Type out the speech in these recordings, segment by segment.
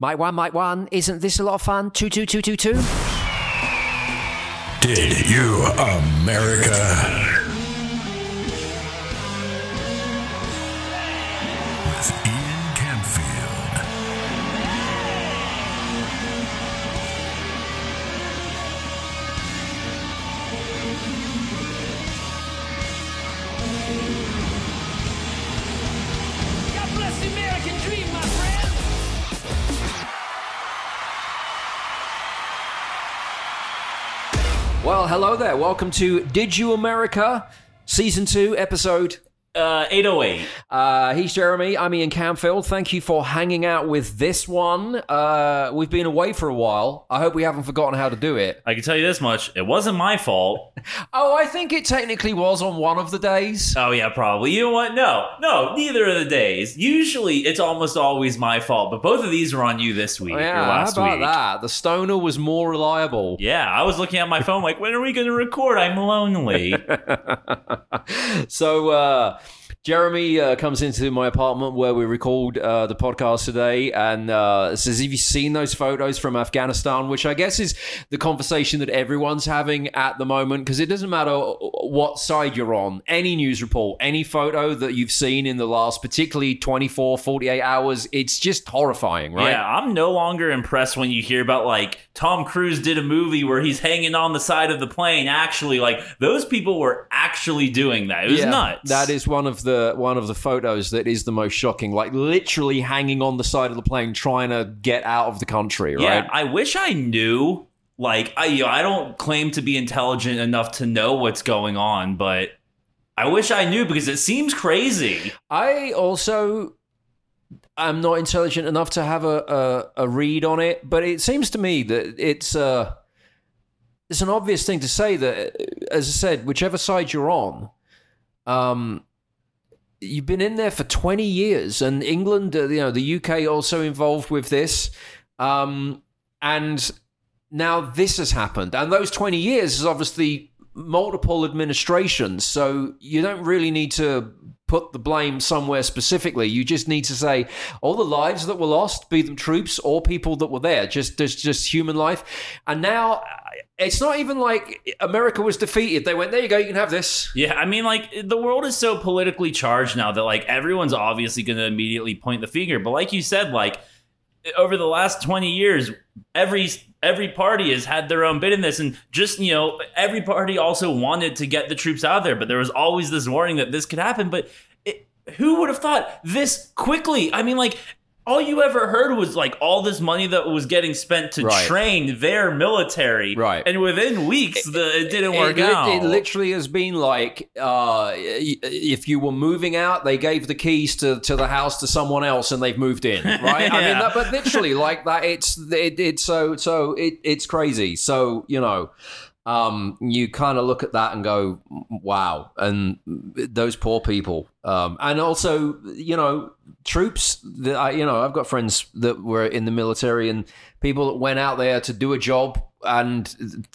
Mic one, mic one. Isn't this a lot of fun? Two, two, two, two, two. Did you, America? Hello there. Welcome to Did You America? Season 2, episode. Uh, 808. Uh, he's Jeremy. I'm Ian Camfield. Thank you for hanging out with this one. Uh, we've been away for a while. I hope we haven't forgotten how to do it. I can tell you this much: it wasn't my fault. Oh, I think it technically was on one of the days. Oh yeah, probably. You know what? No, no, neither of the days. Usually, it's almost always my fault, but both of these were on you this week yeah, or how about week. that? The stoner was more reliable. Yeah, I was looking at my phone like, when are we going to record? I'm lonely. so uh, Jeremy uh, comes into my apartment where we record uh, the podcast today and uh, says, "Have you seen those photos from Afghanistan?" Which I guess is the conversation that everyone's having at the moment because it doesn't matter what side you're on. Any news report, any photo that you've seen in the last, particularly 24, 48 hours, it's just horrifying, right? Yeah, I'm no longer impressed when you hear about like Tom Cruise did a movie where he's hanging on the side of the plane. Actually, like those people were actually doing that. It was Yeah, nuts. That is one of the one of the photos that is the most shocking. Like literally hanging on the side of the plane, trying to get out of the country. Right? Yeah, I wish I knew. Like, I you know, I don't claim to be intelligent enough to know what's going on, but I wish I knew because it seems crazy. I also I'm not intelligent enough to have a, a, a read on it, but it seems to me that it's uh, it's an obvious thing to say that, as I said, whichever side you're on, um, you've been in there for 20 years, and England, uh, you know, the UK also involved with this, um, and now this has happened, and those 20 years is obviously multiple administrations, so you don't really need to put the blame somewhere specifically. You just need to say all the lives that were lost, be them troops or people that were there, just just just human life. And now uh, it's not even like America was defeated. They went, there you go, you can have this. Yeah, I mean, like the world is so politically charged now that like everyone's obviously going to immediately point the finger. But like you said, like over the last twenty years, every every party has had their own bit in this, and just you know, every party also wanted to get the troops out there, but there was always this warning that this could happen. But it, who would have thought this quickly? I mean, like. All you ever heard was like all this money that was getting spent to Right. train their military, Right. And within weeks, the, it didn't work it, out. It, literally has been like uh, if you were moving out, they gave the keys to, to the house to someone else, and they've moved in, right? I mean, that, but literally like that. It's it, it's so so it, it's crazy. So you know. Um, you kind of look at that and go, "Wow!" And those poor people, um, and also, you know, troops. That I, you know, I've got friends that were in the military and people that went out there to do a job, and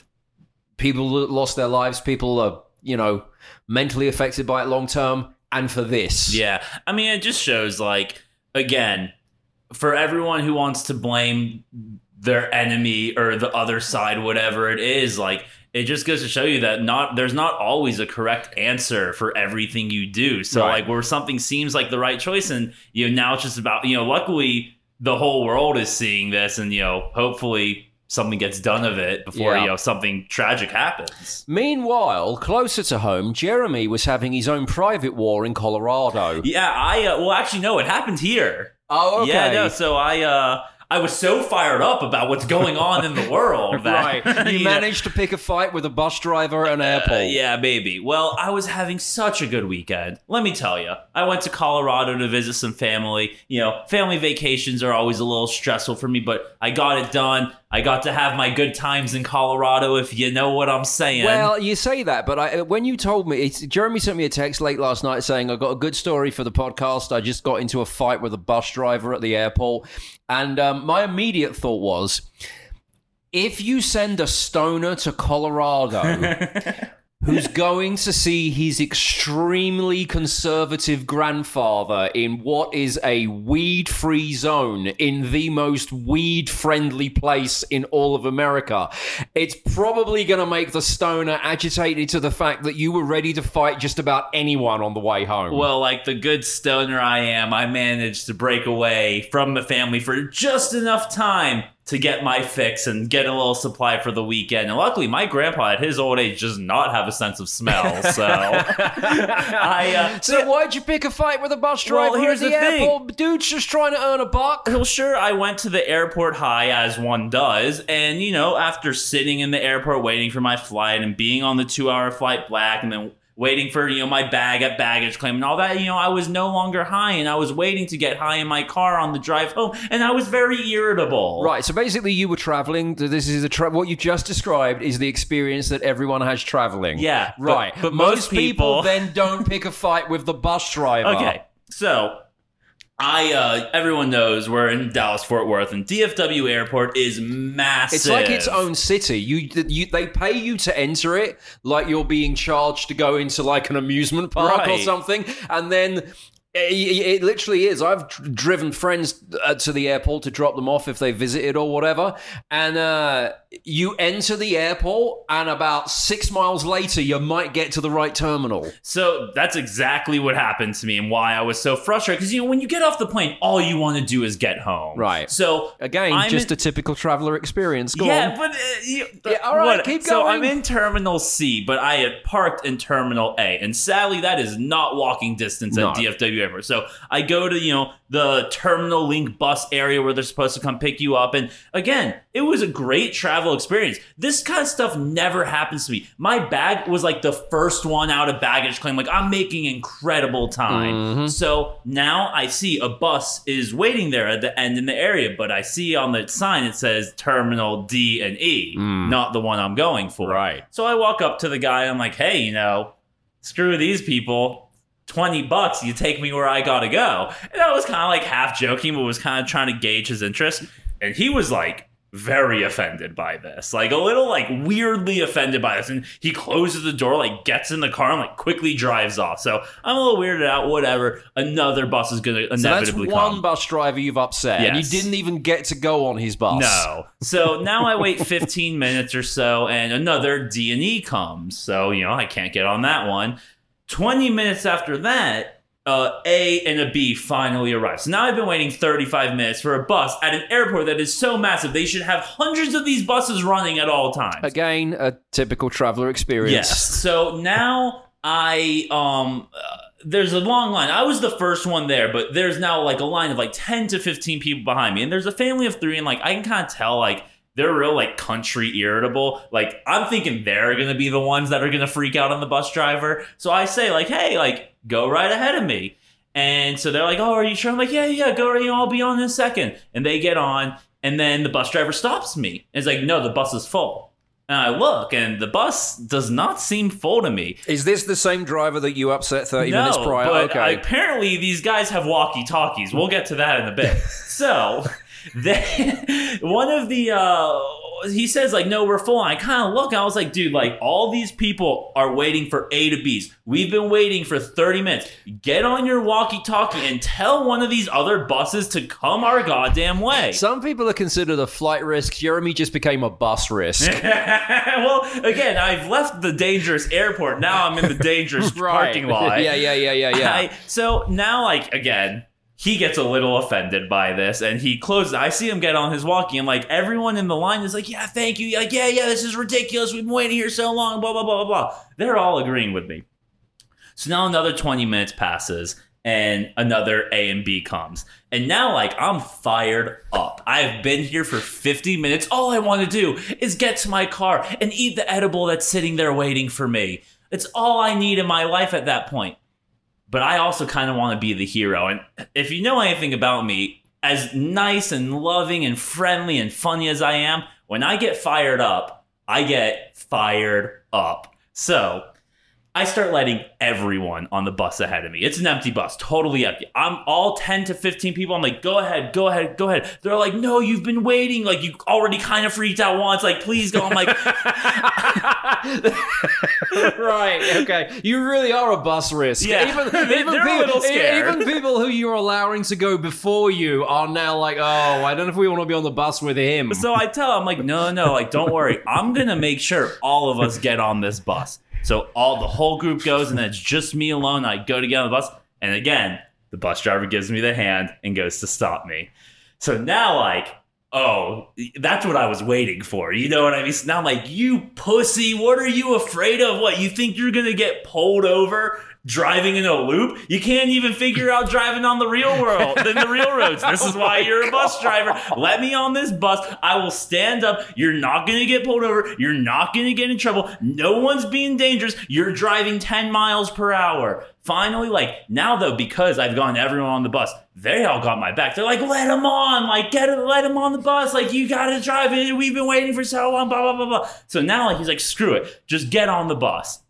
people lost their lives, people are, you know, mentally affected by it long term, and for this. Yeah. I mean, it just shows, like, again, for everyone who wants to blame their enemy or the other side, whatever it is, like, it just goes to show you that not there's not always a correct answer for everything you do. So Right. like where something seems like the right choice and you know now it's just about you know luckily the whole world is seeing this and you know hopefully something gets done of it before Yeah. you know something tragic happens. Meanwhile, closer to home, Jeremy was having his own private war in Colorado. Yeah, I uh, well actually no, it happened here. Oh, okay. Yeah, no. So I, uh, I was so fired up about what's going on in the world that Right. You know, managed to pick a fight with a bus driver at an uh, airport. yeah, maybe. Well, I was having such a good weekend. Let me tell you, I went to Colorado to visit some family. You know, family vacations are always a little stressful for me, but I got it done. I got to have my good times in Colorado, if you know what I'm saying. Well, you say that, but I, when you told me, it's, Jeremy sent me a text late last night saying, I got a good story for the podcast. I just got into a fight with a bus driver at the airport. And um, my immediate thought was, if you send a stoner to Colorado, who's going to see his extremely conservative grandfather in what is a weed free zone in the most weed friendly place in all of America. It's probably going to make the stoner agitated to the fact that you were ready to fight just about anyone on the way home. Well, like the good stoner I am, I managed to break away from the family for just enough time to get my fix and get a little supply for the weekend. And luckily, my grandpa at his old age does not have a sense of smell. So I. Uh, so why'd you pick a fight with a bus Well, driver here's at the, the thing. airport? Dude's just trying to earn a buck. Well, sure, I went to the airport high as one does. And, you know, after sitting in the airport waiting for my flight and being on the two hour flight black, and then waiting for, you know, my bag at baggage claim and all that, you know, I was no longer high and I was waiting to get high in my car on the drive home. And I was very irritable. Right, so basically, you were traveling. This is the tra- what you just described is the experience that everyone has traveling. Yeah, but- right. but most people, people- then don't pick a fight with the bus driver. Okay, so I uh everyone knows we're in Dallas Fort Worth and DFW Airport is massive. It's like its own city. You, you, they pay you to enter it, like you're being charged to go into like an amusement park or something, and then. It, it literally is. I've dr- driven friends uh, to the airport to drop them off if they visited or whatever. And uh, you enter the airport, and about six miles later, you might get to the right terminal. So that's exactly what happened to me and why I was so frustrated. Because you know, when you get off the plane, all you want to do is get home. Right. So Again, I'm just in- a typical traveler experience. Go yeah, on. but uh, you, Yeah, all right, keep So going. I'm in Terminal C, but I had parked in Terminal A, and sadly, that is not walking distance at DFW So I go to you know the Terminal Link bus area where they're supposed to come pick you up, and again, it was a great travel experience. This kind of stuff never happens to me. My bag was like the first one out of baggage claim. Like I'm making incredible time. Mm-hmm. So now I see a bus is waiting there at the end in the area, but I see on the sign it says Terminal D and E, not the one I'm going for. Right. So I walk up to the guy. I'm like, hey, you know, screw these people. 20 bucks, you take me where I gotta go. And I was kind of like half joking, but was kind of trying to gauge his interest. And he was like, very offended by this, like a little like weirdly offended by this. And he closes the door, like gets in the car and like quickly drives off. So I'm a little weirded out. Whatever. Another bus is gonna So that's inevitably one come. bus driver you've upset, and you didn't even get to go on his bus. No. So now I wait 15 minutes or so, and another D and E comes. So you know I can't get on that one. 20 minutes after that, uh, A and a B finally arrive. So now I've been waiting 35 minutes for a bus at an airport that is so massive. They should have hundreds of these buses running at all times. Again, a typical traveler experience. Yes. So now I um uh, there's a long line. I was the first one there, but there's now like a line of like 10 to 15 people behind me. And there's a family of 3 and like I can kind of tell like they're real like country irritable. Like I'm thinking they're going to be the ones that are going to freak out on the bus driver. So I say like, "Hey, like go right ahead of me." And so they're like, "Oh, are you sure?" I'm like, "Yeah, yeah, go right. You know, I'll be on in a second. And they get on, and then the bus driver stops me. And it's like, "No, the bus is full." And I look, and the bus does not seem full to me. Is this the same driver that you upset 30 no, minutes prior? but okay. apparently these guys have walkie talkies. We'll get to that in a bit. so, they, one of the uh, he says like, "No, we're full." And I kind of look. I was like, "Dude, like all these people are waiting for A to B's. We've been waiting for thirty minutes. Get on your walkie-talkie and tell one of these other buses to come our goddamn way." Some people are considered a flight risk. Jeremy just became a bus risk. well, again, I've left the dangerous airport. Now I'm in the dangerous parking lot. yeah, yeah, yeah, yeah, yeah. I, so now, like again, he gets a little offended by this, and he closes. I see him get on his walkie, and like everyone in the line is like, "Yeah, thank you." Like, yeah, yeah, this is ridiculous. We've been waiting here so long. Blah blah blah blah blah. They're all agreeing with me. So now another twenty minutes passes, and another A and B comes. And now, like, I'm fired up. I've been here for 50 minutes. All I want to do is get to my car and eat the edible that's sitting there waiting for me. It's all I need in my life at that point. But I also kind of want to be the hero. And if you know anything about me, as nice and loving and friendly and funny as I am, when I get fired up, I get fired up. So I start letting everyone on the bus ahead of me. It's an empty bus, totally empty. I'm all 10 to 15 people. I'm like, go ahead, go ahead, go ahead. They're like, no, you've been waiting. Like, you already kind of freaked out once. Like, please go. I'm like, right. Okay. You really are a bus risk. Yeah. Even, even, people, even people who you're allowing to go before you are now like, oh, I don't know if we want to be on the bus with him. So I tell him like, no, no, like don't worry. I'm gonna make sure all of us get on this bus. So all the whole group goes, and then it's just me alone. I go to get on the bus, and again, the bus driver gives me the hand and goes to stop me. So now, like, oh, that's what I was waiting for. You know what I mean? So now I'm like, you pussy, what are you afraid of? What you think you're gonna get pulled over? Driving in a loop, you can't even figure out driving on the real world, than the real roads. This oh is why you're a bus driver. Let me on this bus. I will stand up. You're not gonna get pulled over. You're not gonna get in trouble. No one's being dangerous. You're driving 10 miles per hour. Finally, like now though, because I've gotten everyone on the bus, they all got my back. They're like, "Let him on! Like, get it, let him on the bus! Like, you gotta drive it. We've been waiting for so long." Blah blah blah blah. So now, like, he's like, "Screw it, just get on the bus."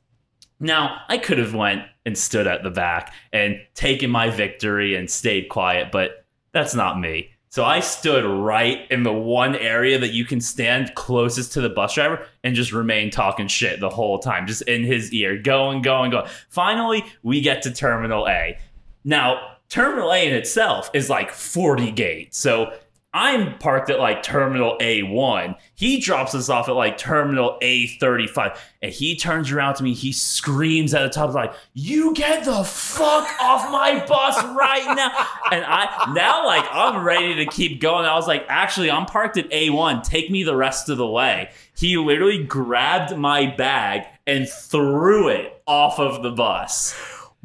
Now, I could have went and stood at the back and taken my victory and stayed quiet, but that's not me. So I stood right in the one area that you can stand closest to the bus driver and just remain talking shit the whole time, just in his ear, going, going, going. Finally, we get to Terminal A. Now, Terminal A in itself is like 40 gates. So I'm parked at like Terminal A1. He drops us off at like Terminal A35. And he turns around to me. He screams at the top of like, You get the fuck off my bus right now. And I now like I'm ready to keep going. I was like, actually, I'm parked at A1. Take me the rest of the way. He literally grabbed my bag and threw it off of the bus.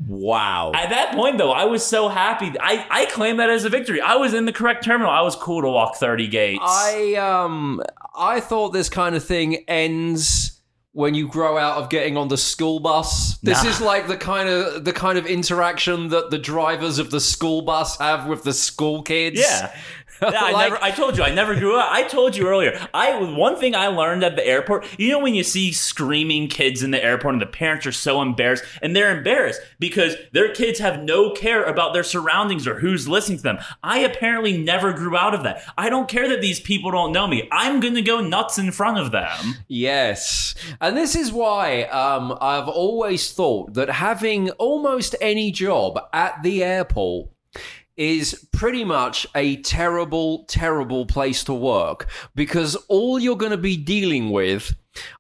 Wow. At that point, though, I was so happy. I, I claim that as a victory. I was in the correct terminal. I was cool to walk 30 gates. I um I thought this kind of thing ends when you grow out of getting on the school bus. This Nah. is like the kind of the kind of interaction that the drivers of the school bus have with the school kids. yeah. Yeah, I Like- never. I told you, I never grew up. I told you earlier. I one thing I learned at the airport. You know when you see screaming kids in the airport and the parents are so embarrassed, and they're embarrassed because their kids have no care about their surroundings or who's listening to them. I apparently never grew out of that. I don't care that these people don't know me. I'm gonna go nuts in front of them. Yes. And this is why um, I've always thought that having almost any job at the airport is pretty much a terrible, terrible place to work because all you're going to be dealing with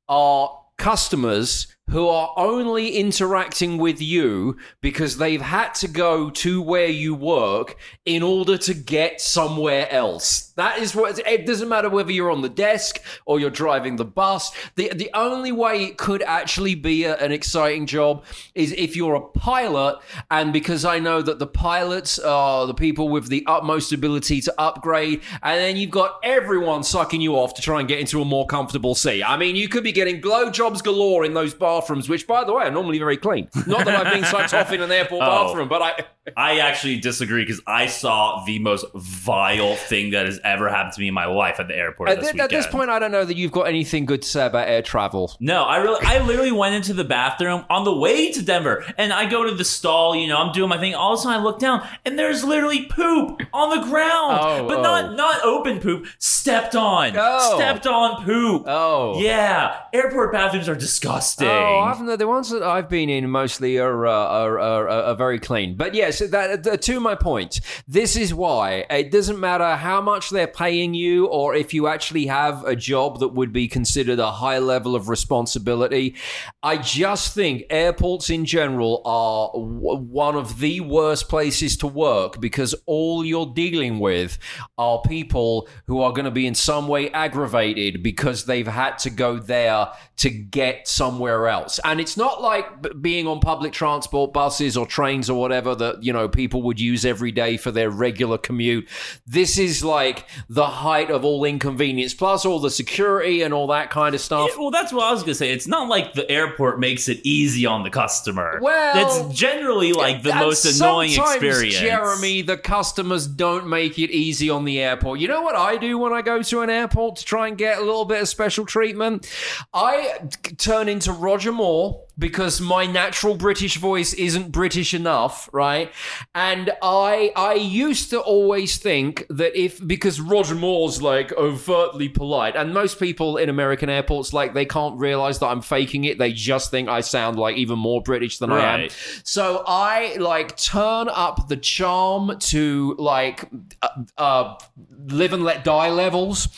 are customers who are only interacting with you because they've had to go to where you work in order to get somewhere else. That is what it doesn't matter whether you're on the desk or you're driving the bus. The the only way it could actually be a- an exciting job is if you're a pilot and because I know that the pilots are the people with the utmost ability to upgrade and then you've got everyone sucking you off to try and get into a more comfortable seat. I mean, you could be getting blowjobs galore in those bathrooms, which by the way are normally very clean. Not that I've been sucked off in an airport Oh. bathroom, but I I actually disagree because I saw the most vile thing that has ever happened to me in my life at the airport at, this thi- at this point I don't know that you've got anything good to say about air travel. No, I really, I literally went into the bathroom on the way to Denver, and I go to the stall. You know, I'm doing my thing. All of a sudden, I look down, and there's literally poop on the ground, Oh, but oh. not not open poop, stepped on, Oh. stepped on poop. Oh. Yeah, airport bathrooms are disgusting. Oh, I've, the ones that I've been in mostly are uh, are, are, are, are very clean. But yes, that, that, to my point, this is why it doesn't matter how much they're paying you or if you actually have a job that would be considered a high level of responsibility. I just think airports in general are w- one of the worst places to work because all you're dealing with are people who are going to be in some way aggravated because they've had to go there to get somewhere else. And it's not like being on public transport, buses or trains or whatever that, you know, people would use every day for their regular commute. This is like the height of all inconvenience, plus all the security and all that kind of stuff. Yeah, well, that's what I was gonna say. It's not like the airport makes it easy on the customer. Well, that's generally like the most annoying experience. Jeremy, the customers don't make it easy on the airport. You know what I do when I go to an airport to try and get a little bit of special treatment? I turn into Roger Roger Moore because my natural British voice isn't British enough, right? And I I used to always think that if because Roger Moore's like overtly polite, and most people in American airports like they can't realize that I'm faking it. They just think I sound like even more British than I am. So I like turn up the charm to like uh, uh, live and let die levels,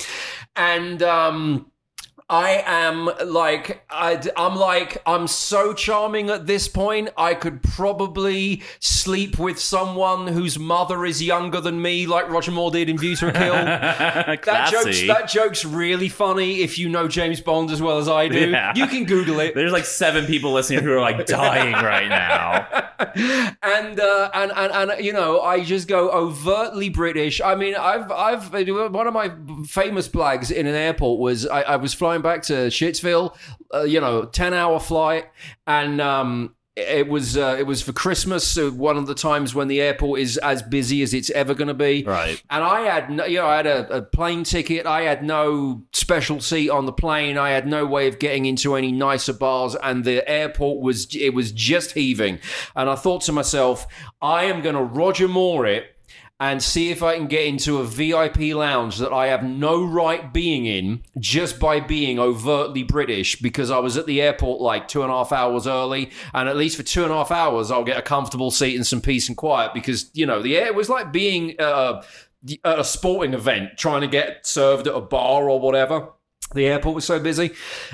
and um. I am like I, I'm like I'm so charming at this point. I could probably sleep with someone whose mother is younger than me, like Roger Moore did in View to a Kill. that joke's that joke's really funny if you know James Bond as well as I do. Yeah. You can Google it. There's like seven people listening who are like dying right now. and, uh, and and and you know, I just go overtly British. I mean, I've I've one of my famous blags in an airport was I, I was flying back to Shittsville, uh, you know, ten hour flight, and um, it was uh, it was for Christmas, so one of the times when the airport is as busy as it's ever going to be. Right. And I had, no, you know, I had a, a plane ticket. I had no special seat on the plane. I had no way of getting into any nicer bars, and the airport was it was just heaving. And I thought to myself, I am going to Roger Moore it and see if I can get into a VIP lounge that I have no right being in just by being overtly British because I was at the airport like two and a half hours early. And at least for two and a half hours, I'll get a comfortable seat and some peace and quiet because, you know, the air was like being uh, at a sporting event trying to get served at a bar or whatever. The airport was so busy.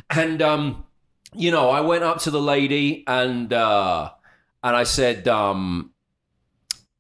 And, um, you know, I went up to the lady and, uh, and I said, um,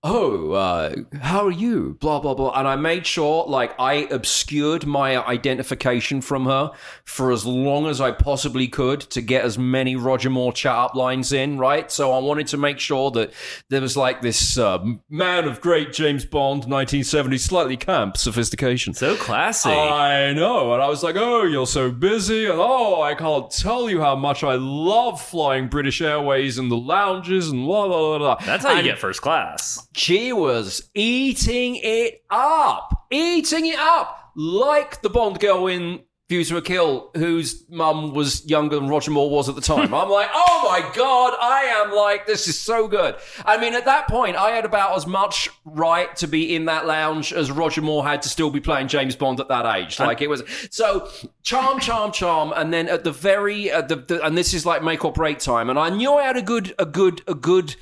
oh, uh, how are you? Blah, blah, blah. And I made sure, like, I obscured my identification from her for as long as I possibly could to get as many Roger Moore chat up lines in, right? So I wanted to make sure that there was, like, this uh, man of great James Bond, 1970s, slightly camp sophistication. So classy. I know. And I was like, oh, you're so busy. And oh, I can't tell you how much I love flying British Airways and the lounges and blah, blah, blah, blah. That's how you get first class. She was eating it up. Eating it up. Like the Bond girl in View to a Kill, whose mum was younger than Roger Moore was at the time. I'm like, oh my God, I am like, this is so good. I mean, at that point, I had about as much right to be in that lounge as Roger Moore had to still be playing James Bond at that age. Like it was so charm, charm, charm. And then at the very, at the, the, and this is like make or break time. And I knew I had a good, a good, a good,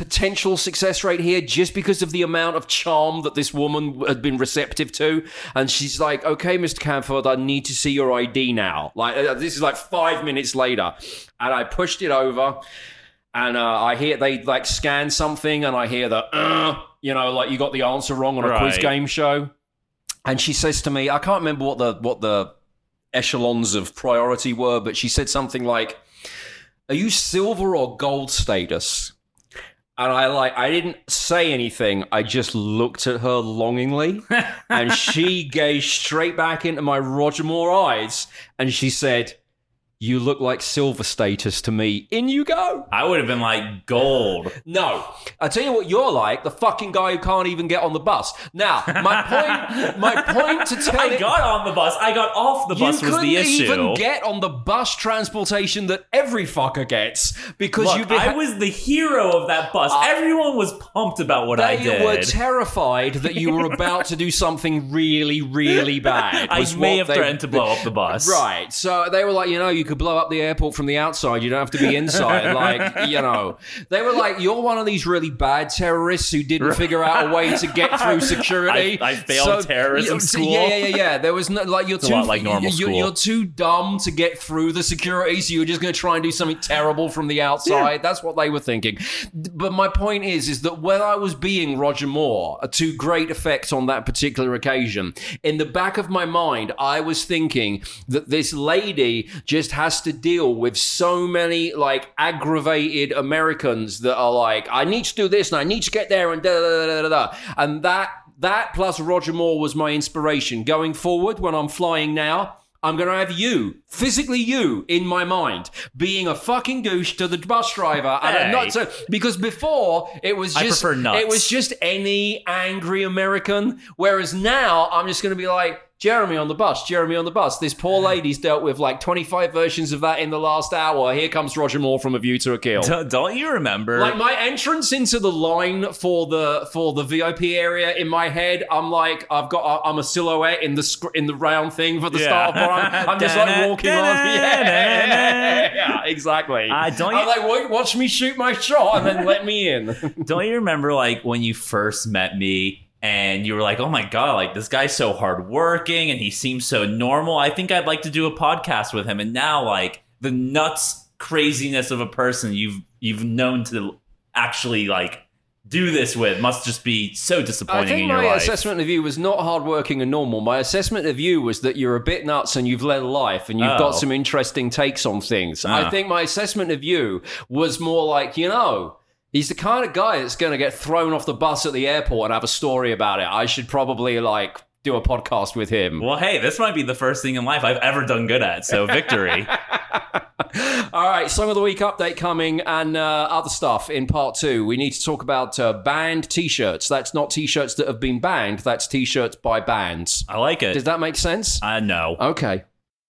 potential success rate here just because of the amount of charm that this woman had been receptive to. And she's like, okay, Mr. Camfield, I need to see your ID now. Like, uh, this is like five minutes later. And I pushed it over. And uh, I hear they like scan something, and I hear the, uh, you know, like you got the answer wrong on a quiz game show. And she says to me, I can't remember what the what the echelons of priority were, but she said something like, "Are you silver or gold status?" And I like I didn't say anything. I just looked at her longingly, and she gazed straight back into my Roger Moore eyes, and she said, "You look like silver status to me." In you go. I would have been like gold. No, I tell you what, you're like the fucking guy who can't even get on the bus. Now, my point, my point to tell I it- got on the bus. I got off the bus you couldn't even get on the bus transportation that every fucker gets because Look, been. I was the hero of that bus. Ah. Everyone was pumped about what I did. they were terrified that you were about to do something really, really bad. I was may have they- threatened to blow up the bus. Right. So they were like, you know, you could blow up the airport from the outside. You don't have to be inside. like, you know, they were like, you're one of these really bad terrorists who didn't figure out a way to get through security. I- I failed terrorism yeah, school. Yeah, yeah, yeah, yeah. There was no like you're a too like normal you're, you're too dumb to get through the security, so you're just going to try and do something terrible from the outside. That's what they were thinking. But my point is, is that when I was being Roger Moore uh, to great effect on that particular occasion, in the back of my mind, I was thinking that this lady just has to deal with so many like aggravated Americans that are like, I need to do this and I need to get there and da da da da da, and that that plus Roger Moore was my inspiration going forward when I'm flying now. I'm going to have you, physically you, in my mind, being a fucking douche to the bus driver. And not so, because before it was just, it was just any angry American. Whereas now I'm just going to be like, Jeremy on the bus, Jeremy on the bus. This poor lady's dealt with like 25 versions of that in the last hour. Here comes Roger Moore from A View to a Kill. Don't, don't you remember? Like my entrance into the line for the for the VIP area in my head, I'm like I've got I'm a silhouette in the sc- in the round thing for the Yeah. start of I'm, I'm just like walking on. Yeah, yeah, exactly. Uh, don't I'm you- like, watch me shoot my shot and then let me in. Don't you remember like when you first met me and you were like, "Oh my god, like this guy's so hardworking and he seems so normal. I think I'd like to do a podcast with him." And now like the nuts craziness of a person you've you've known to actually like do this with must just be so disappointing. I think in your my life. assessment of you was not hardworking and normal. My assessment of you was that you're a bit nuts and you've led a life and you've Oh. got some interesting takes on things. I Ah. think my assessment of you was more like, you know, he's the kind of guy that's going to get thrown off the bus at the airport and have a story about it. I should probably like do a podcast with him. well, hey, this might be the first thing in life I've ever done good at. So victory. All right, Song of the Week update coming and uh, other stuff in part two. We need to talk about uh, banned t shirts. That's not t shirts that have been banned, that's t shirts by bands. I like it. Does that make sense? I know. Okay.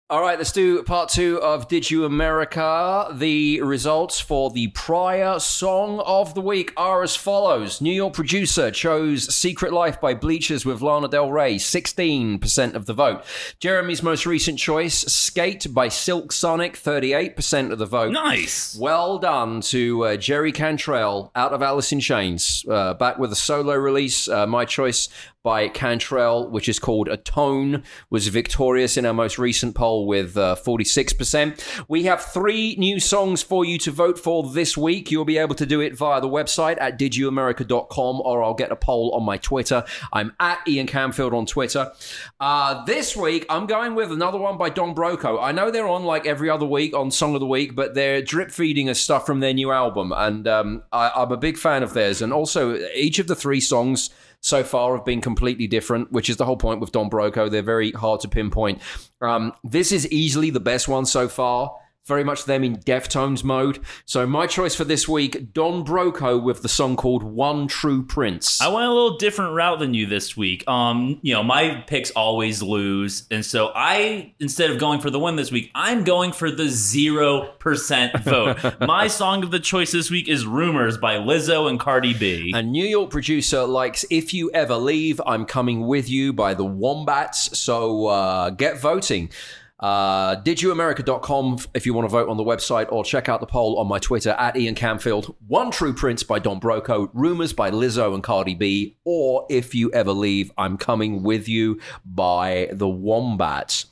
All right, let's do part two of Did You America? The results for the prior song of the week are as follows. New York producer chose Secret Life by Bleachers with Lana Del Rey, 16% of the vote. Jeremy's most recent choice, Skate by Silk Sonic, 38% of the vote. Nice. Well done to uh, Jerry Cantrell out of Alice in Chains, uh, back with a solo release. Uh, my choice by Cantrell, which is called Atone, was victorious in our most recent poll with uh, 46%. We have three new songs for you to vote for this week. You'll be able to do it via the website at didyouamerica.com or I'll get a poll on my Twitter. I'm at Ian Camfield on Twitter. Uh, this week, I'm going with another one by Don Broco. I know they're on like every other week on Song of the Week, but they're drip feeding us stuff from their new album. And um, I, I'm a big fan of theirs. And also, each of the three songs so far have been completely different, which is the whole point with Don Broco. They're very hard to pinpoint. Um, this is easily the best one so far. Very much them in Deftones mode. So my choice for this week, Don Broco with the song called One True Prince. I went a little different route than you this week. Um, you know, my picks always lose, and so I instead of going for the win this week, I'm going for the zero percent vote. my song of the choice this week is "Rumors" by Lizzo and Cardi B. A New York producer likes If You Ever Leave, I'm Coming With You by the Wombats. So uh, get voting. Uh, didyouamerica.com if you want to vote on the website or check out the poll on my Twitter at Ian Camfield. One True Prince by Don Broco, Rumors by Lizzo and Cardi B, or If You Ever Leave, I'm Coming With You by the Wombats.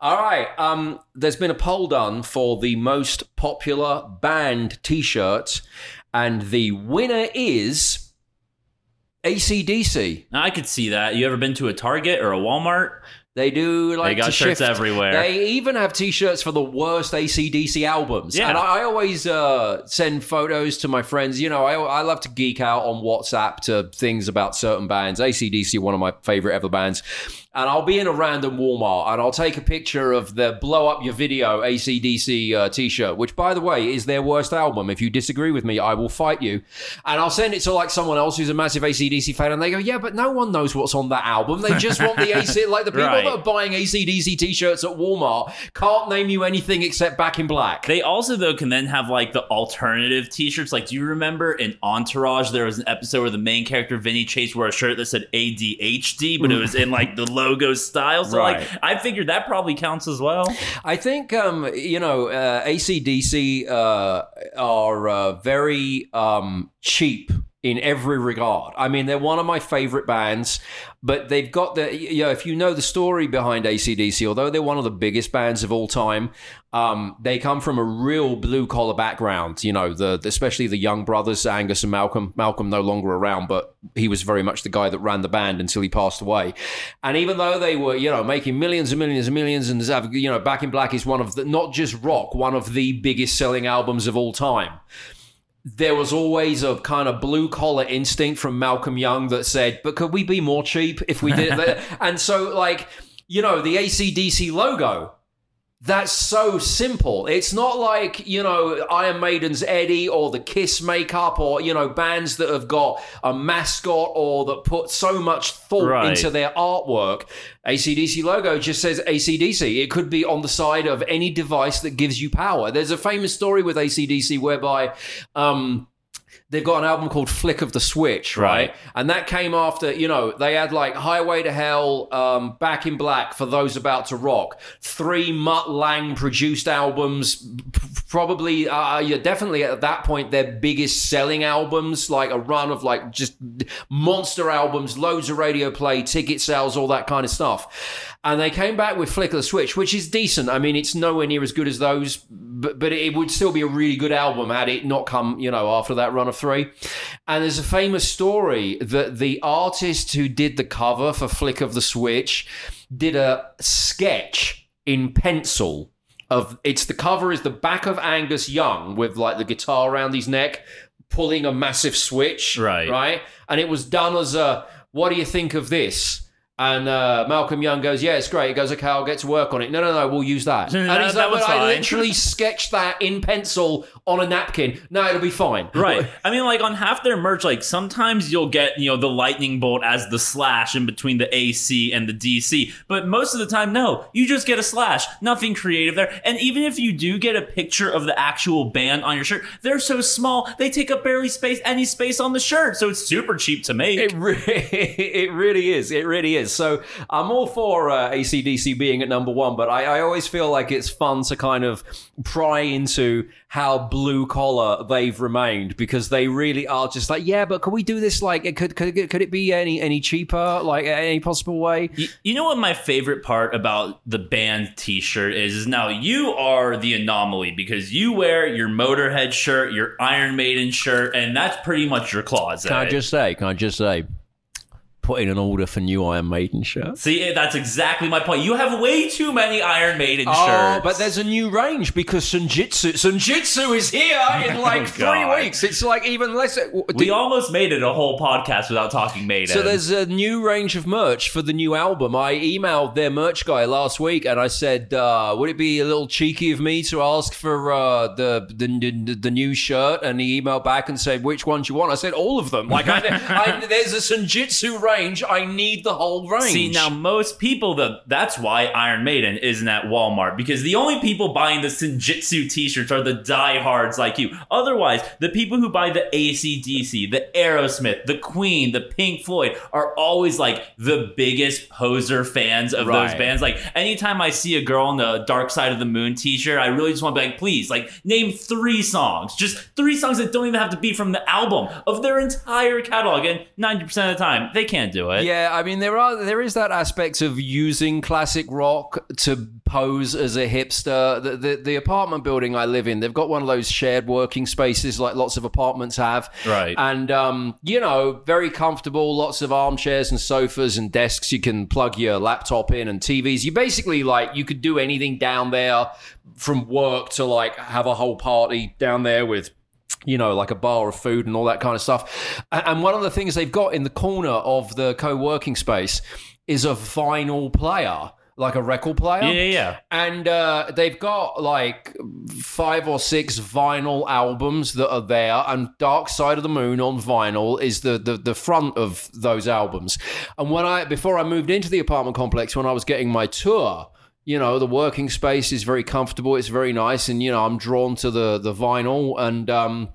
All right, um, there's been a poll done for the most popular band t shirt, and the winner is ACDC. I could see that. You ever been to a Target or a Walmart? They do like They got shirts shift. everywhere. They even have T-shirts for the worst ACDC albums. Yeah. and I, I always uh, send photos to my friends. You know, I, I love to geek out on WhatsApp to things about certain bands. ACDC, one of my favorite ever bands. And I'll be in a random Walmart and I'll take a picture of the blow up your video ACDC uh, T-shirt, which by the way is their worst album. If you disagree with me, I will fight you. And I'll send it to like someone else who's a massive ACDC fan, and they go, "Yeah, but no one knows what's on that album. They just want the AC like the people Right. that are buying ACDC t-shirts at Walmart can't name you anything except Back in Black. They also though can then have like the alternative T-shirts. Like, do you remember in Entourage there was an episode where the main character Vinny Chase wore a shirt that said ADHD, but it was in like the logo style. So Right. like, I figured that probably counts as well. I think um, you know uh, ACDC uh, are uh, very um, cheap in every regard. I mean, they're one of my favorite bands, but they've got the you know if you know the story behind ACDC, although they're one of the biggest bands of all time, um, they come from a real blue collar background. You know, the especially the Young brothers Angus and Malcolm. Malcolm no longer around, but he was very much the guy that ran the band until he passed away. And even though they were you know making millions and millions and millions, and you know Back in Black is one of the not just rock, one of the biggest selling albums of all time there was always a kind of blue collar instinct from Malcolm Young that said, but could we be more cheap if we did it? and so, like, you know, the ACDC logo, that's so simple. It's not like, you know, Iron Maiden's Eddie or the Kiss makeup or, you know, bands that have got a mascot or that put so much thought Right. into their artwork. ACDC logo just says ACDC. It could be on the side of any device that gives you power. There's a famous story with ACDC whereby, um, They've got an album called Flick of the Switch, right? Right. And that came after, you know, they had like Highway to Hell, um, Back in Black for those about to rock, three Mutt Lange produced albums, probably, uh, yeah, definitely at that point their biggest selling albums, like a run of like just monster albums, loads of radio play, ticket sales, all that kind of stuff. And they came back with Flick of the Switch, which is decent. I mean, it's nowhere near as good as those, but, but it would still be a really good album had it not come, you know, after that run of three. And there's a famous story that the artist who did the cover for Flick of the Switch did a sketch in pencil of it's the cover is the back of Angus Young with like the guitar around his neck pulling a massive switch Right. right and it was done as a what do you think of this and uh, Malcolm Young goes, "Yeah, it's great." He goes, "Okay, I'll get to work on it." No, no, no, we'll use that. and That- he's that like, I fine." literally sketched that in pencil on a napkin. No, it'll be fine." Right. I mean, like on half their merch, like sometimes you'll get, you know, the lightning bolt as the slash in between the AC and the DC. But most of the time, no. You just get a slash. Nothing creative there. And even if you do get a picture of the actual band on your shirt, they're so small, they take up barely space, any space on the shirt. So it's super cheap to make. It, re- it really is. It really is. So I'm all for uh, ACDC being at number one, but I, I always feel like it's fun to kind of pry into how blue collar they've remained because they really are just like, yeah, but could we do this? Like, it could could it- could it be any any cheaper? Like, any possible way? Y- You know what my favorite part about the band T-shirt is? Is now you are the anomaly because you wear your Motorhead shirt, your Iron Maiden shirt, and that's pretty much your closet. Can I just say? Can I just say? Put in an order for new Iron Maiden shirts. See, that's exactly my point. You have way too many Iron Maiden Oh, shirts. but there's a new range because Senjutsu Senjutsu is here in like three Oh, God. weeks. It's like even less. we almost made it a whole podcast without talking Maiden. So there's a new range of merch for the new album. I emailed their merch guy last week and I said, uh, "Would it be a little cheeky of me to ask for uh, the, the the new shirt?" And he emailed back and said, "Which one do you want?" I said, "All of them." Like, I, I, there's a Senjutsu range. I need the whole range. See now, most people the that's why Iron Maiden isn't at Walmart because the only people buying the Senjutsu T-shirts are the diehards like you. Otherwise, the people who buy the ACDC, the Aerosmith, the Queen, the Pink Floyd are always like the biggest poser fans of those bands. Like anytime I see a girl in the Dark Side of the Moon T-shirt, I really just want to be like, please, like name three songs, just three songs that don't even have to be from the album of their entire catalog. And ninety percent of the time, they can't do it. Yeah, I mean there are there is that aspect of using classic rock to pose as a hipster. The, the the apartment building I live in, they've got one of those shared working spaces like lots of apartments have. Right. And um, you know, very comfortable, lots of armchairs and sofas and desks you can plug your laptop in and TVs. You basically like you could do anything down there from work to like have a whole party down there with you know, like a bar of food and all that kind of stuff. And one of the things they've got in the corner of the co working space is a vinyl player, like a record player. Yeah, yeah, yeah. And uh, they've got like five or six vinyl albums that are there, and Dark Side of the Moon on vinyl is the, the the front of those albums. And when I before I moved into the apartment complex, when I was getting my tour, you know, the working space is very comfortable, it's very nice, and you know, I'm drawn to the the vinyl. And um,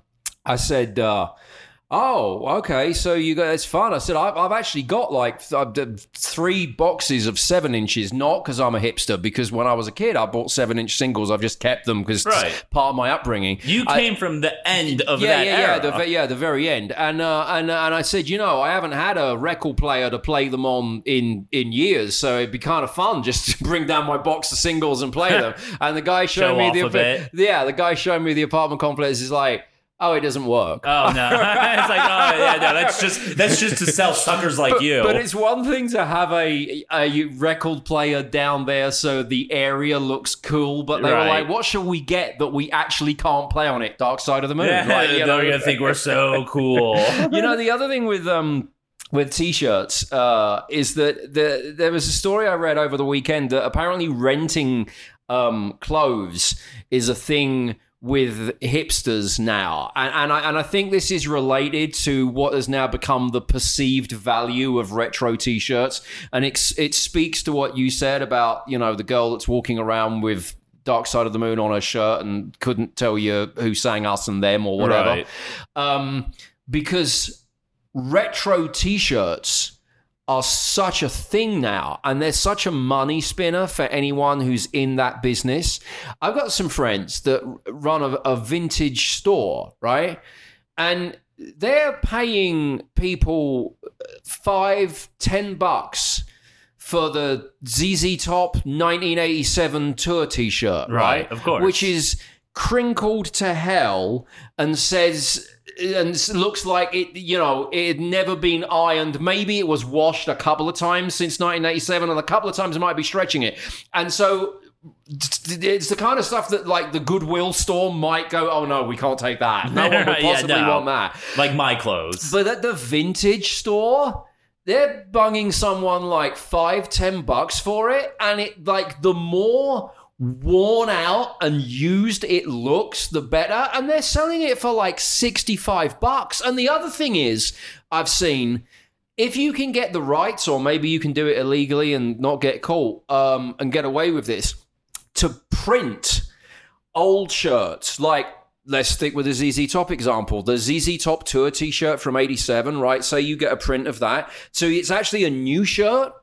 I said. Uh, Oh, okay. So you got it's fun. I said I've, I've actually got like th- three boxes of seven inches. Not because I'm a hipster, because when I was a kid, I bought seven inch singles. I've just kept them because Right. it's part of my upbringing. You I- came from the end of yeah, that yeah, era. yeah, the, yeah, the very end, and uh, and and I said, you know, I haven't had a record player to play them on in in years, so it'd be kind of fun just to bring down my box of singles and play them. And the guy showed Show me the yeah, the guy showing me the apartment complex is like, oh, it doesn't work. Oh no! it's like, oh yeah, no, that's just that's just to sell suckers like you. But it's one thing to have a a record player down there so the area looks cool, but they were like, what should we get that we actually can't play on it? Dark Side of the Moon. yeah, Like, you they're know. gonna think we're so cool. you know the other thing with um with t-shirts uh, is that the, there was a story I read over the weekend that apparently renting um, clothes is a thing with hipsters now, and and I, and I think this is related to what has now become the perceived value of retro T-shirts, and it it speaks to what you said about you know the girl that's walking around with Dark Side of the Moon on her shirt and couldn't tell you who sang us and them or whatever, Right. um, because retro T-shirts are such a thing now and they're such a money spinner for anyone who's in that business. I've got some friends that run a, a vintage store, right? And they're paying people five, ten bucks for the ZZ Top 1987 tour t-shirt, right? Right, of course. Which is crinkled to hell and says and looks like it you know it had never been ironed maybe it was washed a couple of times since 1987 and a couple of times it might be stretching it and so it's the kind of stuff that like the goodwill store might go oh no we can't take that no one would Yeah, possibly no. want that Like my clothes. but at the vintage store, they're bunging someone like five, ten bucks for it, and it like the more worn out and used it looks, the better. And they're selling it for like sixty-five bucks. And the other thing is, I've seen. If you can get the rights, or maybe you can do it illegally and not get caught, um, and get away with this, to print old shirts like let's stick with the ZZ Top example. The ZZ Top tour t-shirt from 87, right? Say you get a print of that. So it's actually a new shirt,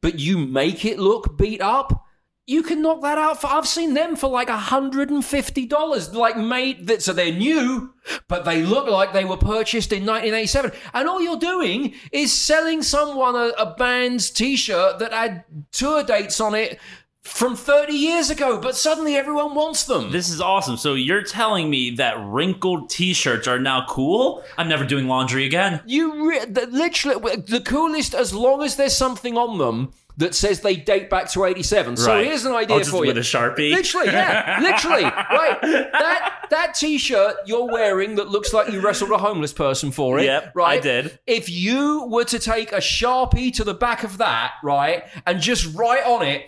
but you make it look beat up. You can knock that out for I've seen them for like $150 like made that so they're new but they look like they were purchased in 1987 and all you're doing is selling someone a, a band's t-shirt that had tour dates on it from 30 years ago but suddenly everyone wants them This is awesome. So you're telling me that wrinkled T-shirts are now cool? I'm never doing laundry again. You re- the, literally the coolest as long as there's something on them that says they date back to 87. So Right. here's an idea for you. with a Sharpie? Literally, yeah, literally, right. That that t-shirt you're wearing that looks like you wrestled a homeless person for it. Yep, right. I did. If you were to take a sharpie to the back of that, right, and just write on it.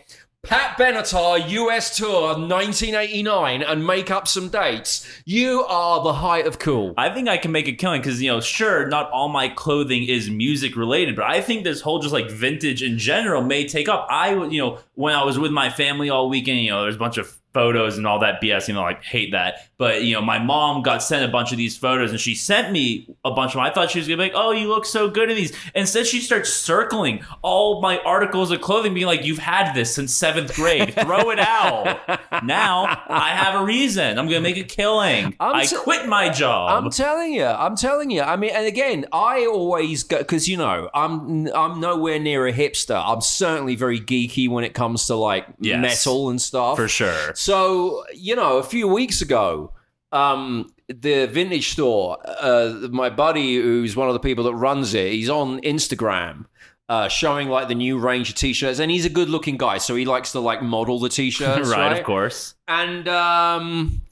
Pat Benatar US Tour 1989 and make up some dates. You are the height of cool. I think I can make a killing because you know, sure, not all my clothing is music related, but I think this whole just like vintage in general may take up. I, you know, when I was with my family all weekend, you know, there's a bunch of photos and all that BS. You know, like hate that, but you know, my mom got sent a bunch of these photos and she sent me a bunch of them. I thought she was gonna be like, "Oh, you look so good in these." Instead, she starts circling all my articles of clothing, being like, "You've had this since seventh grade. Throw it out." now I have a reason. I'm gonna make a killing. I'm I quit my job. I'm telling you, I'm telling you. I mean, and again, I always go because you know I'm I'm nowhere near a hipster. I'm certainly very geeky when it comes to like Yes. metal and stuff. for sure. So you know, a few weeks ago, um, the vintage store, uh, my buddy, who's one of the people that runs it, he's on Instagram. Uh, showing like the new range of t-shirts and he's a good looking guy so he likes to like model the t-shirts right, right, of course. and um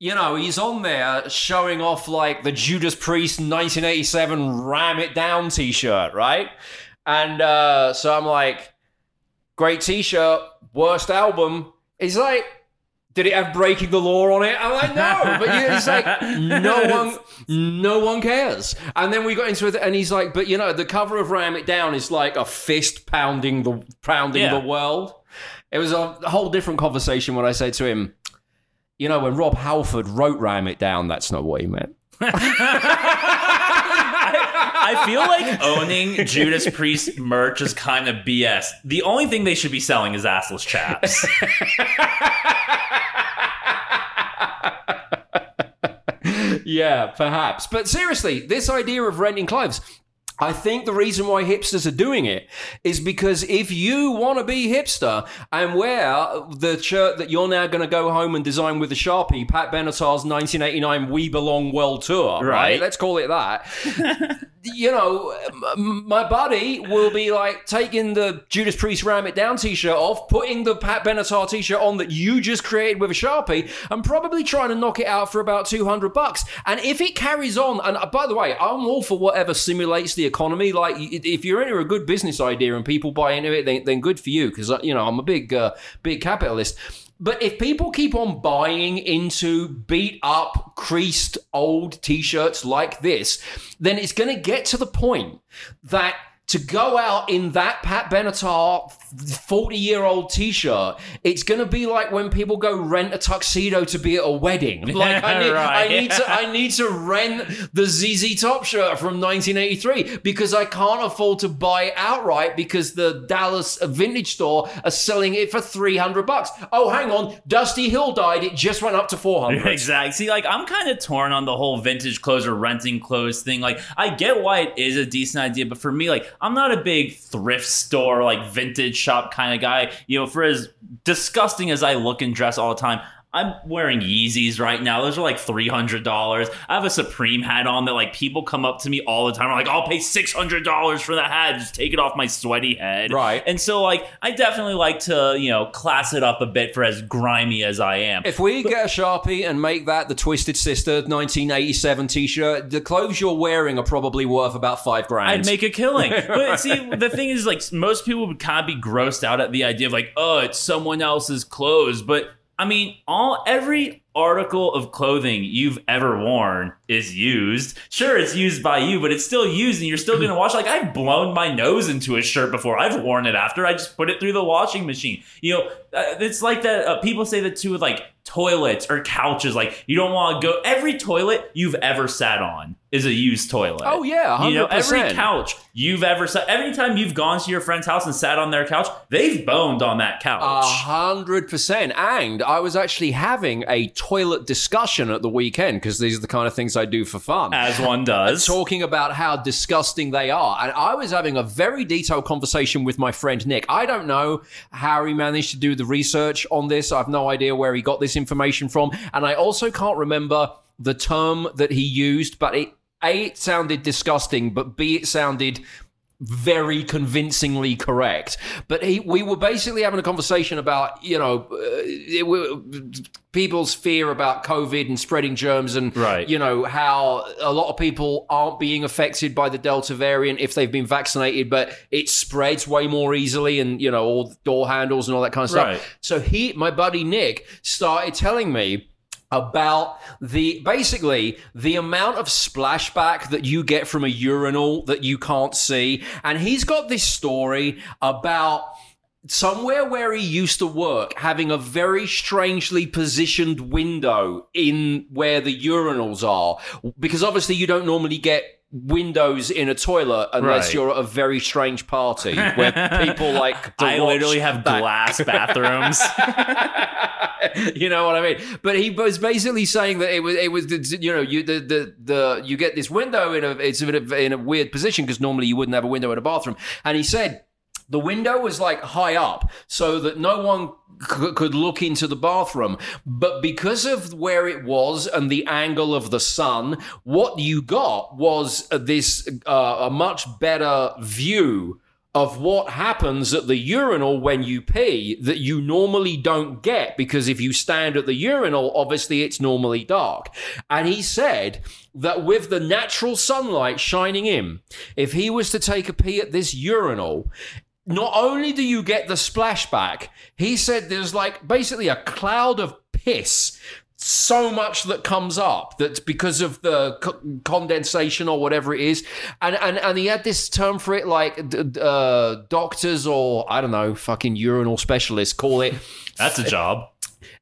you know he's on there showing off like the judas priest 1987 ram it down t-shirt right and uh so i'm like great t-shirt worst album he's like did it have breaking the law on it? I'm like, no, but you, he's like, no one, no one cares. And then we got into it, and he's like, but you know, the cover of Ram It Down is like a fist pounding the pounding Yeah. the world. It was a whole different conversation when I said to him, you know, when Rob Halford wrote Ram It Down, that's not what he meant. I feel like owning Judas Priest merch is kind of BS. The only thing they should be selling is assless chaps. yeah, perhaps. But seriously, this idea of renting clothes. I think the reason why hipsters are doing it is because if you want to be hipster and wear the shirt that you're now going to go home and design with a Sharpie, Pat Benatar's 1989 We Belong World Tour, right? Right. Let's call it that. you know, my buddy will be like taking the Judas Priest Ram It Down t-shirt off, putting the Pat Benatar t-shirt on that you just created with a Sharpie, and probably trying to knock it out for about 200 bucks. And if it carries on, and uh, by the way, I'm all for whatever simulates the economy. Like, if you're into a good business idea and people buy into it, then, then good for you, because, you know, I'm a big, uh, big capitalist. But if people keep on buying into beat up, creased old t shirts like this, then it's going to get to the point that to go out in that Pat Benatar 40 year old t shirt, it's going to be like when people go rent a tuxedo to be at a wedding. Like, I need, I need to, I need to rent the ZZ Top shirt from 1983 because I can't afford to buy it outright because the Dallas vintage store are selling it for 300 bucks. Oh, hang on. Dusty Hill died. It just went up to 400. Exactly. See, like I'm kind of torn on the whole vintage clothes or renting clothes thing. Like, I get why it is a decent idea, but for me, like, I'm not a big thrift store, like vintage shop kind of guy. You know, for as disgusting as I look and dress all the time. I'm wearing Yeezys right now. Those are like three hundred dollars. I have a Supreme hat on that like people come up to me all the time. Are like, I'll pay six hundred dollars for that hat. Just take it off my sweaty head. Right. And so like I definitely like to, you know, class it up a bit for as grimy as I am. If we get a Sharpie and make that the Twisted Sister 1987 t shirt, the clothes you're wearing are probably worth about five grand. I'd make a killing. But see, the thing is, like, most people would kind of be grossed out at the idea of, like, oh, it's someone else's clothes. But I mean, all every article of clothing you've ever worn is used. Sure, it's used by you, but it's still used, and you're still to wash. Like, I've blown my nose into a shirt before. I've worn it after. I just put it through the washing machine. You know, uh, it's like that. Uh, people say that too with like toilets or couches. Like, you don't want to go. Every toilet you've ever sat on is a used toilet. Oh, yeah, You know, every couch you've ever sat. Every time you've gone to your friend's house and sat on their couch, they've boned on that couch. A hundred percent. And I was actually having a toilet discussion at the weekend because these are the kind of things I do for fun. as one does. Talking about how disgusting they are. And I was having a very detailed conversation with my friend Nick. I don't know how he managed to do the research on this. I've no idea where he got this information from. And I also can't remember the term that he used, but it A, it sounded disgusting, but B, it sounded very convincingly correct. But he, we were basically having a conversation about, you know, uh, it, were- people's fear about COVID and spreading germs, and Right. you know how a lot of people aren't being affected by the Delta variant if they've been vaccinated, but it spreads way more easily, and you know all door handles and all that kind of stuff. Right. So he, my buddy Nick, started telling me about the basically the amount of splashback that you get from a urinal that you can't see. And he's got this story about somewhere where he used to work having a very strangely positioned window in where the urinals are. Because obviously you don't normally get windows in a toilet unless Right. you're at a very strange party where people like to I literally have that glass bathrooms. you know what I mean? But he was basically saying that it was it was you know you the the, the you get this window in a it's a, in a weird position because normally you wouldn't have a window in a bathroom, and he said the window was like high up so that no one c- could look into the bathroom but because of where it was and the angle of the sun what you got was uh, this uh, a much better view of what happens at the urinal when you pee that you normally don't get because if you stand at the urinal, obviously it's normally dark. And he said that with the natural sunlight shining in, if he was to take a pee at this urinal, not only do you get the splashback, he said there's like basically a cloud of piss. So much that comes up that's because of the co- condensation or whatever it is, and and and he had this term for it, like uh, doctors or I don't know, fucking urinal specialists call it. That's a job.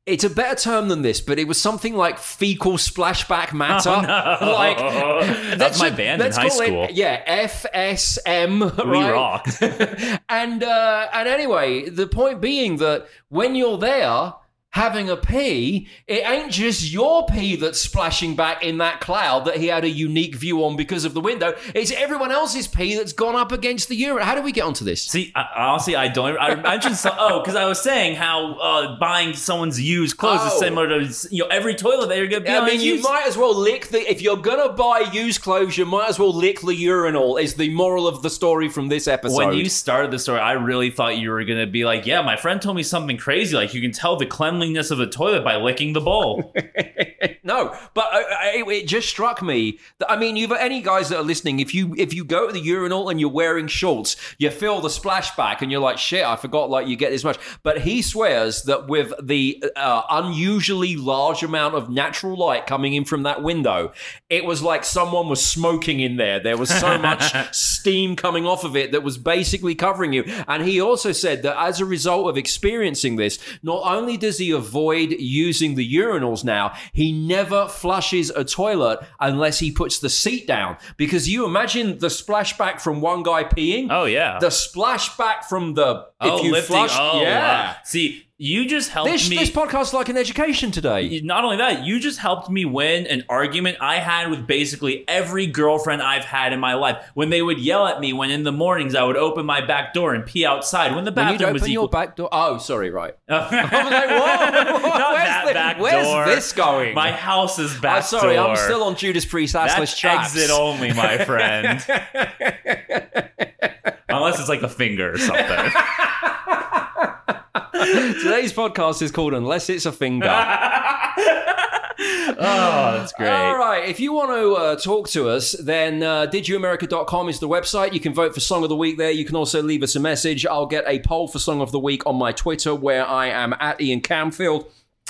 It's a better term than this, but it was something like fecal splashback matter. Like That's let's my band in let's high call it- school. yeah, FSM. We right? rock. and uh, and anyway, the point being that when you're there having a pee, it ain't just your pee that's splashing back in that cloud that he had a unique view on because of the window. It's everyone else's pee that's gone up against the urine. How do we get onto this? See, I, honestly, I don't. I mentioned so, oh, because I was saying how uh, buying someone's used clothes Oh. is similar to you know every toilet that you're gonna be I on mean, you used. might as well lick the. If you're gonna buy used clothes, you might as well lick the urinal. Is the moral of the story from this episode? when you started the story, I really thought you were gonna be like, "Yeah, my friend told me something crazy. Like you can tell the cleanliness of the toilet by licking the bowl." no, but uh, it, it just struck me that I mean, you've any guys that are listening. If you if you go to the urinal and you're wearing shorts, you feel the splashback, and you're like, shit, I forgot. Like you get this much, but he swears that with the uh, unusually large amount of natural light coming in from that window, it was like someone was smoking in there. There was so much steam coming off of it that was basically covering you. And he also said that as a result of experiencing this, not only does he avoid using the urinals now, he never flushes a toilet unless he puts the seat down. Because you imagine the splashback from one guy peeing. Oh yeah. The splashback from the if oh, you lifting. flush, oh, yeah. wow. See, you just helped This me. this podcast is like an education today. not only that, you just helped me win an argument I had with basically every girlfriend I've had in my life. When they would yell at me when in the mornings I would open my back door and pee outside when the When you bathroom was open your back door. Oh, sorry, right. I was like, whoa, whoa, where's the- back where's door. this going? My house is oh, back I'm sorry, door. I'm still on Judas Priest assless chaps. exit only, my friend. Unless it's like a finger or something. Today's podcast is called Unless It's a Finger. Oh, that's great. All right. If you want to uh, talk to us, then uh, didyouamerica.com is the website. You can vote for Song of the Week there. You can also leave us a message. I'll get a poll for Song of the Week on my Twitter, where I am at Ian Camfield.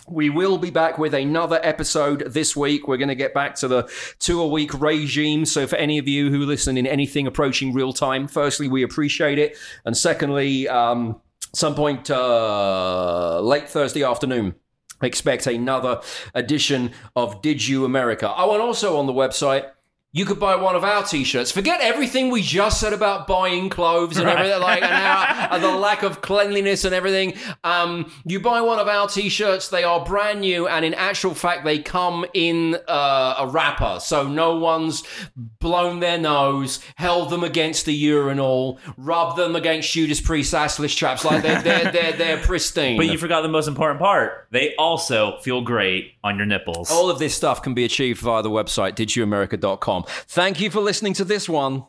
We will be back with another episode this week. We're going to get back to the two a week regime. So, for any of you who listen in anything approaching real time, firstly, we appreciate it. And secondly, um, some point uh, late Thursday afternoon, expect another edition of Did You America. Oh, and also on the website, you could buy one of our t-shirts. Forget everything we just said about buying clothes and everything, like and, how, and the lack of cleanliness and everything. Um, you buy one of our t-shirts; they are brand new, and in actual fact, they come in uh, a wrapper, so no one's blown their nose, held them against the urinal, rubbed them against Judas Priest assless traps. Like they're they're they're, they're pristine. But you forgot the most important part. They also feel great on your nipples. All of this stuff can be achieved via the website, didyouamerica.com. Thank you for listening to this one.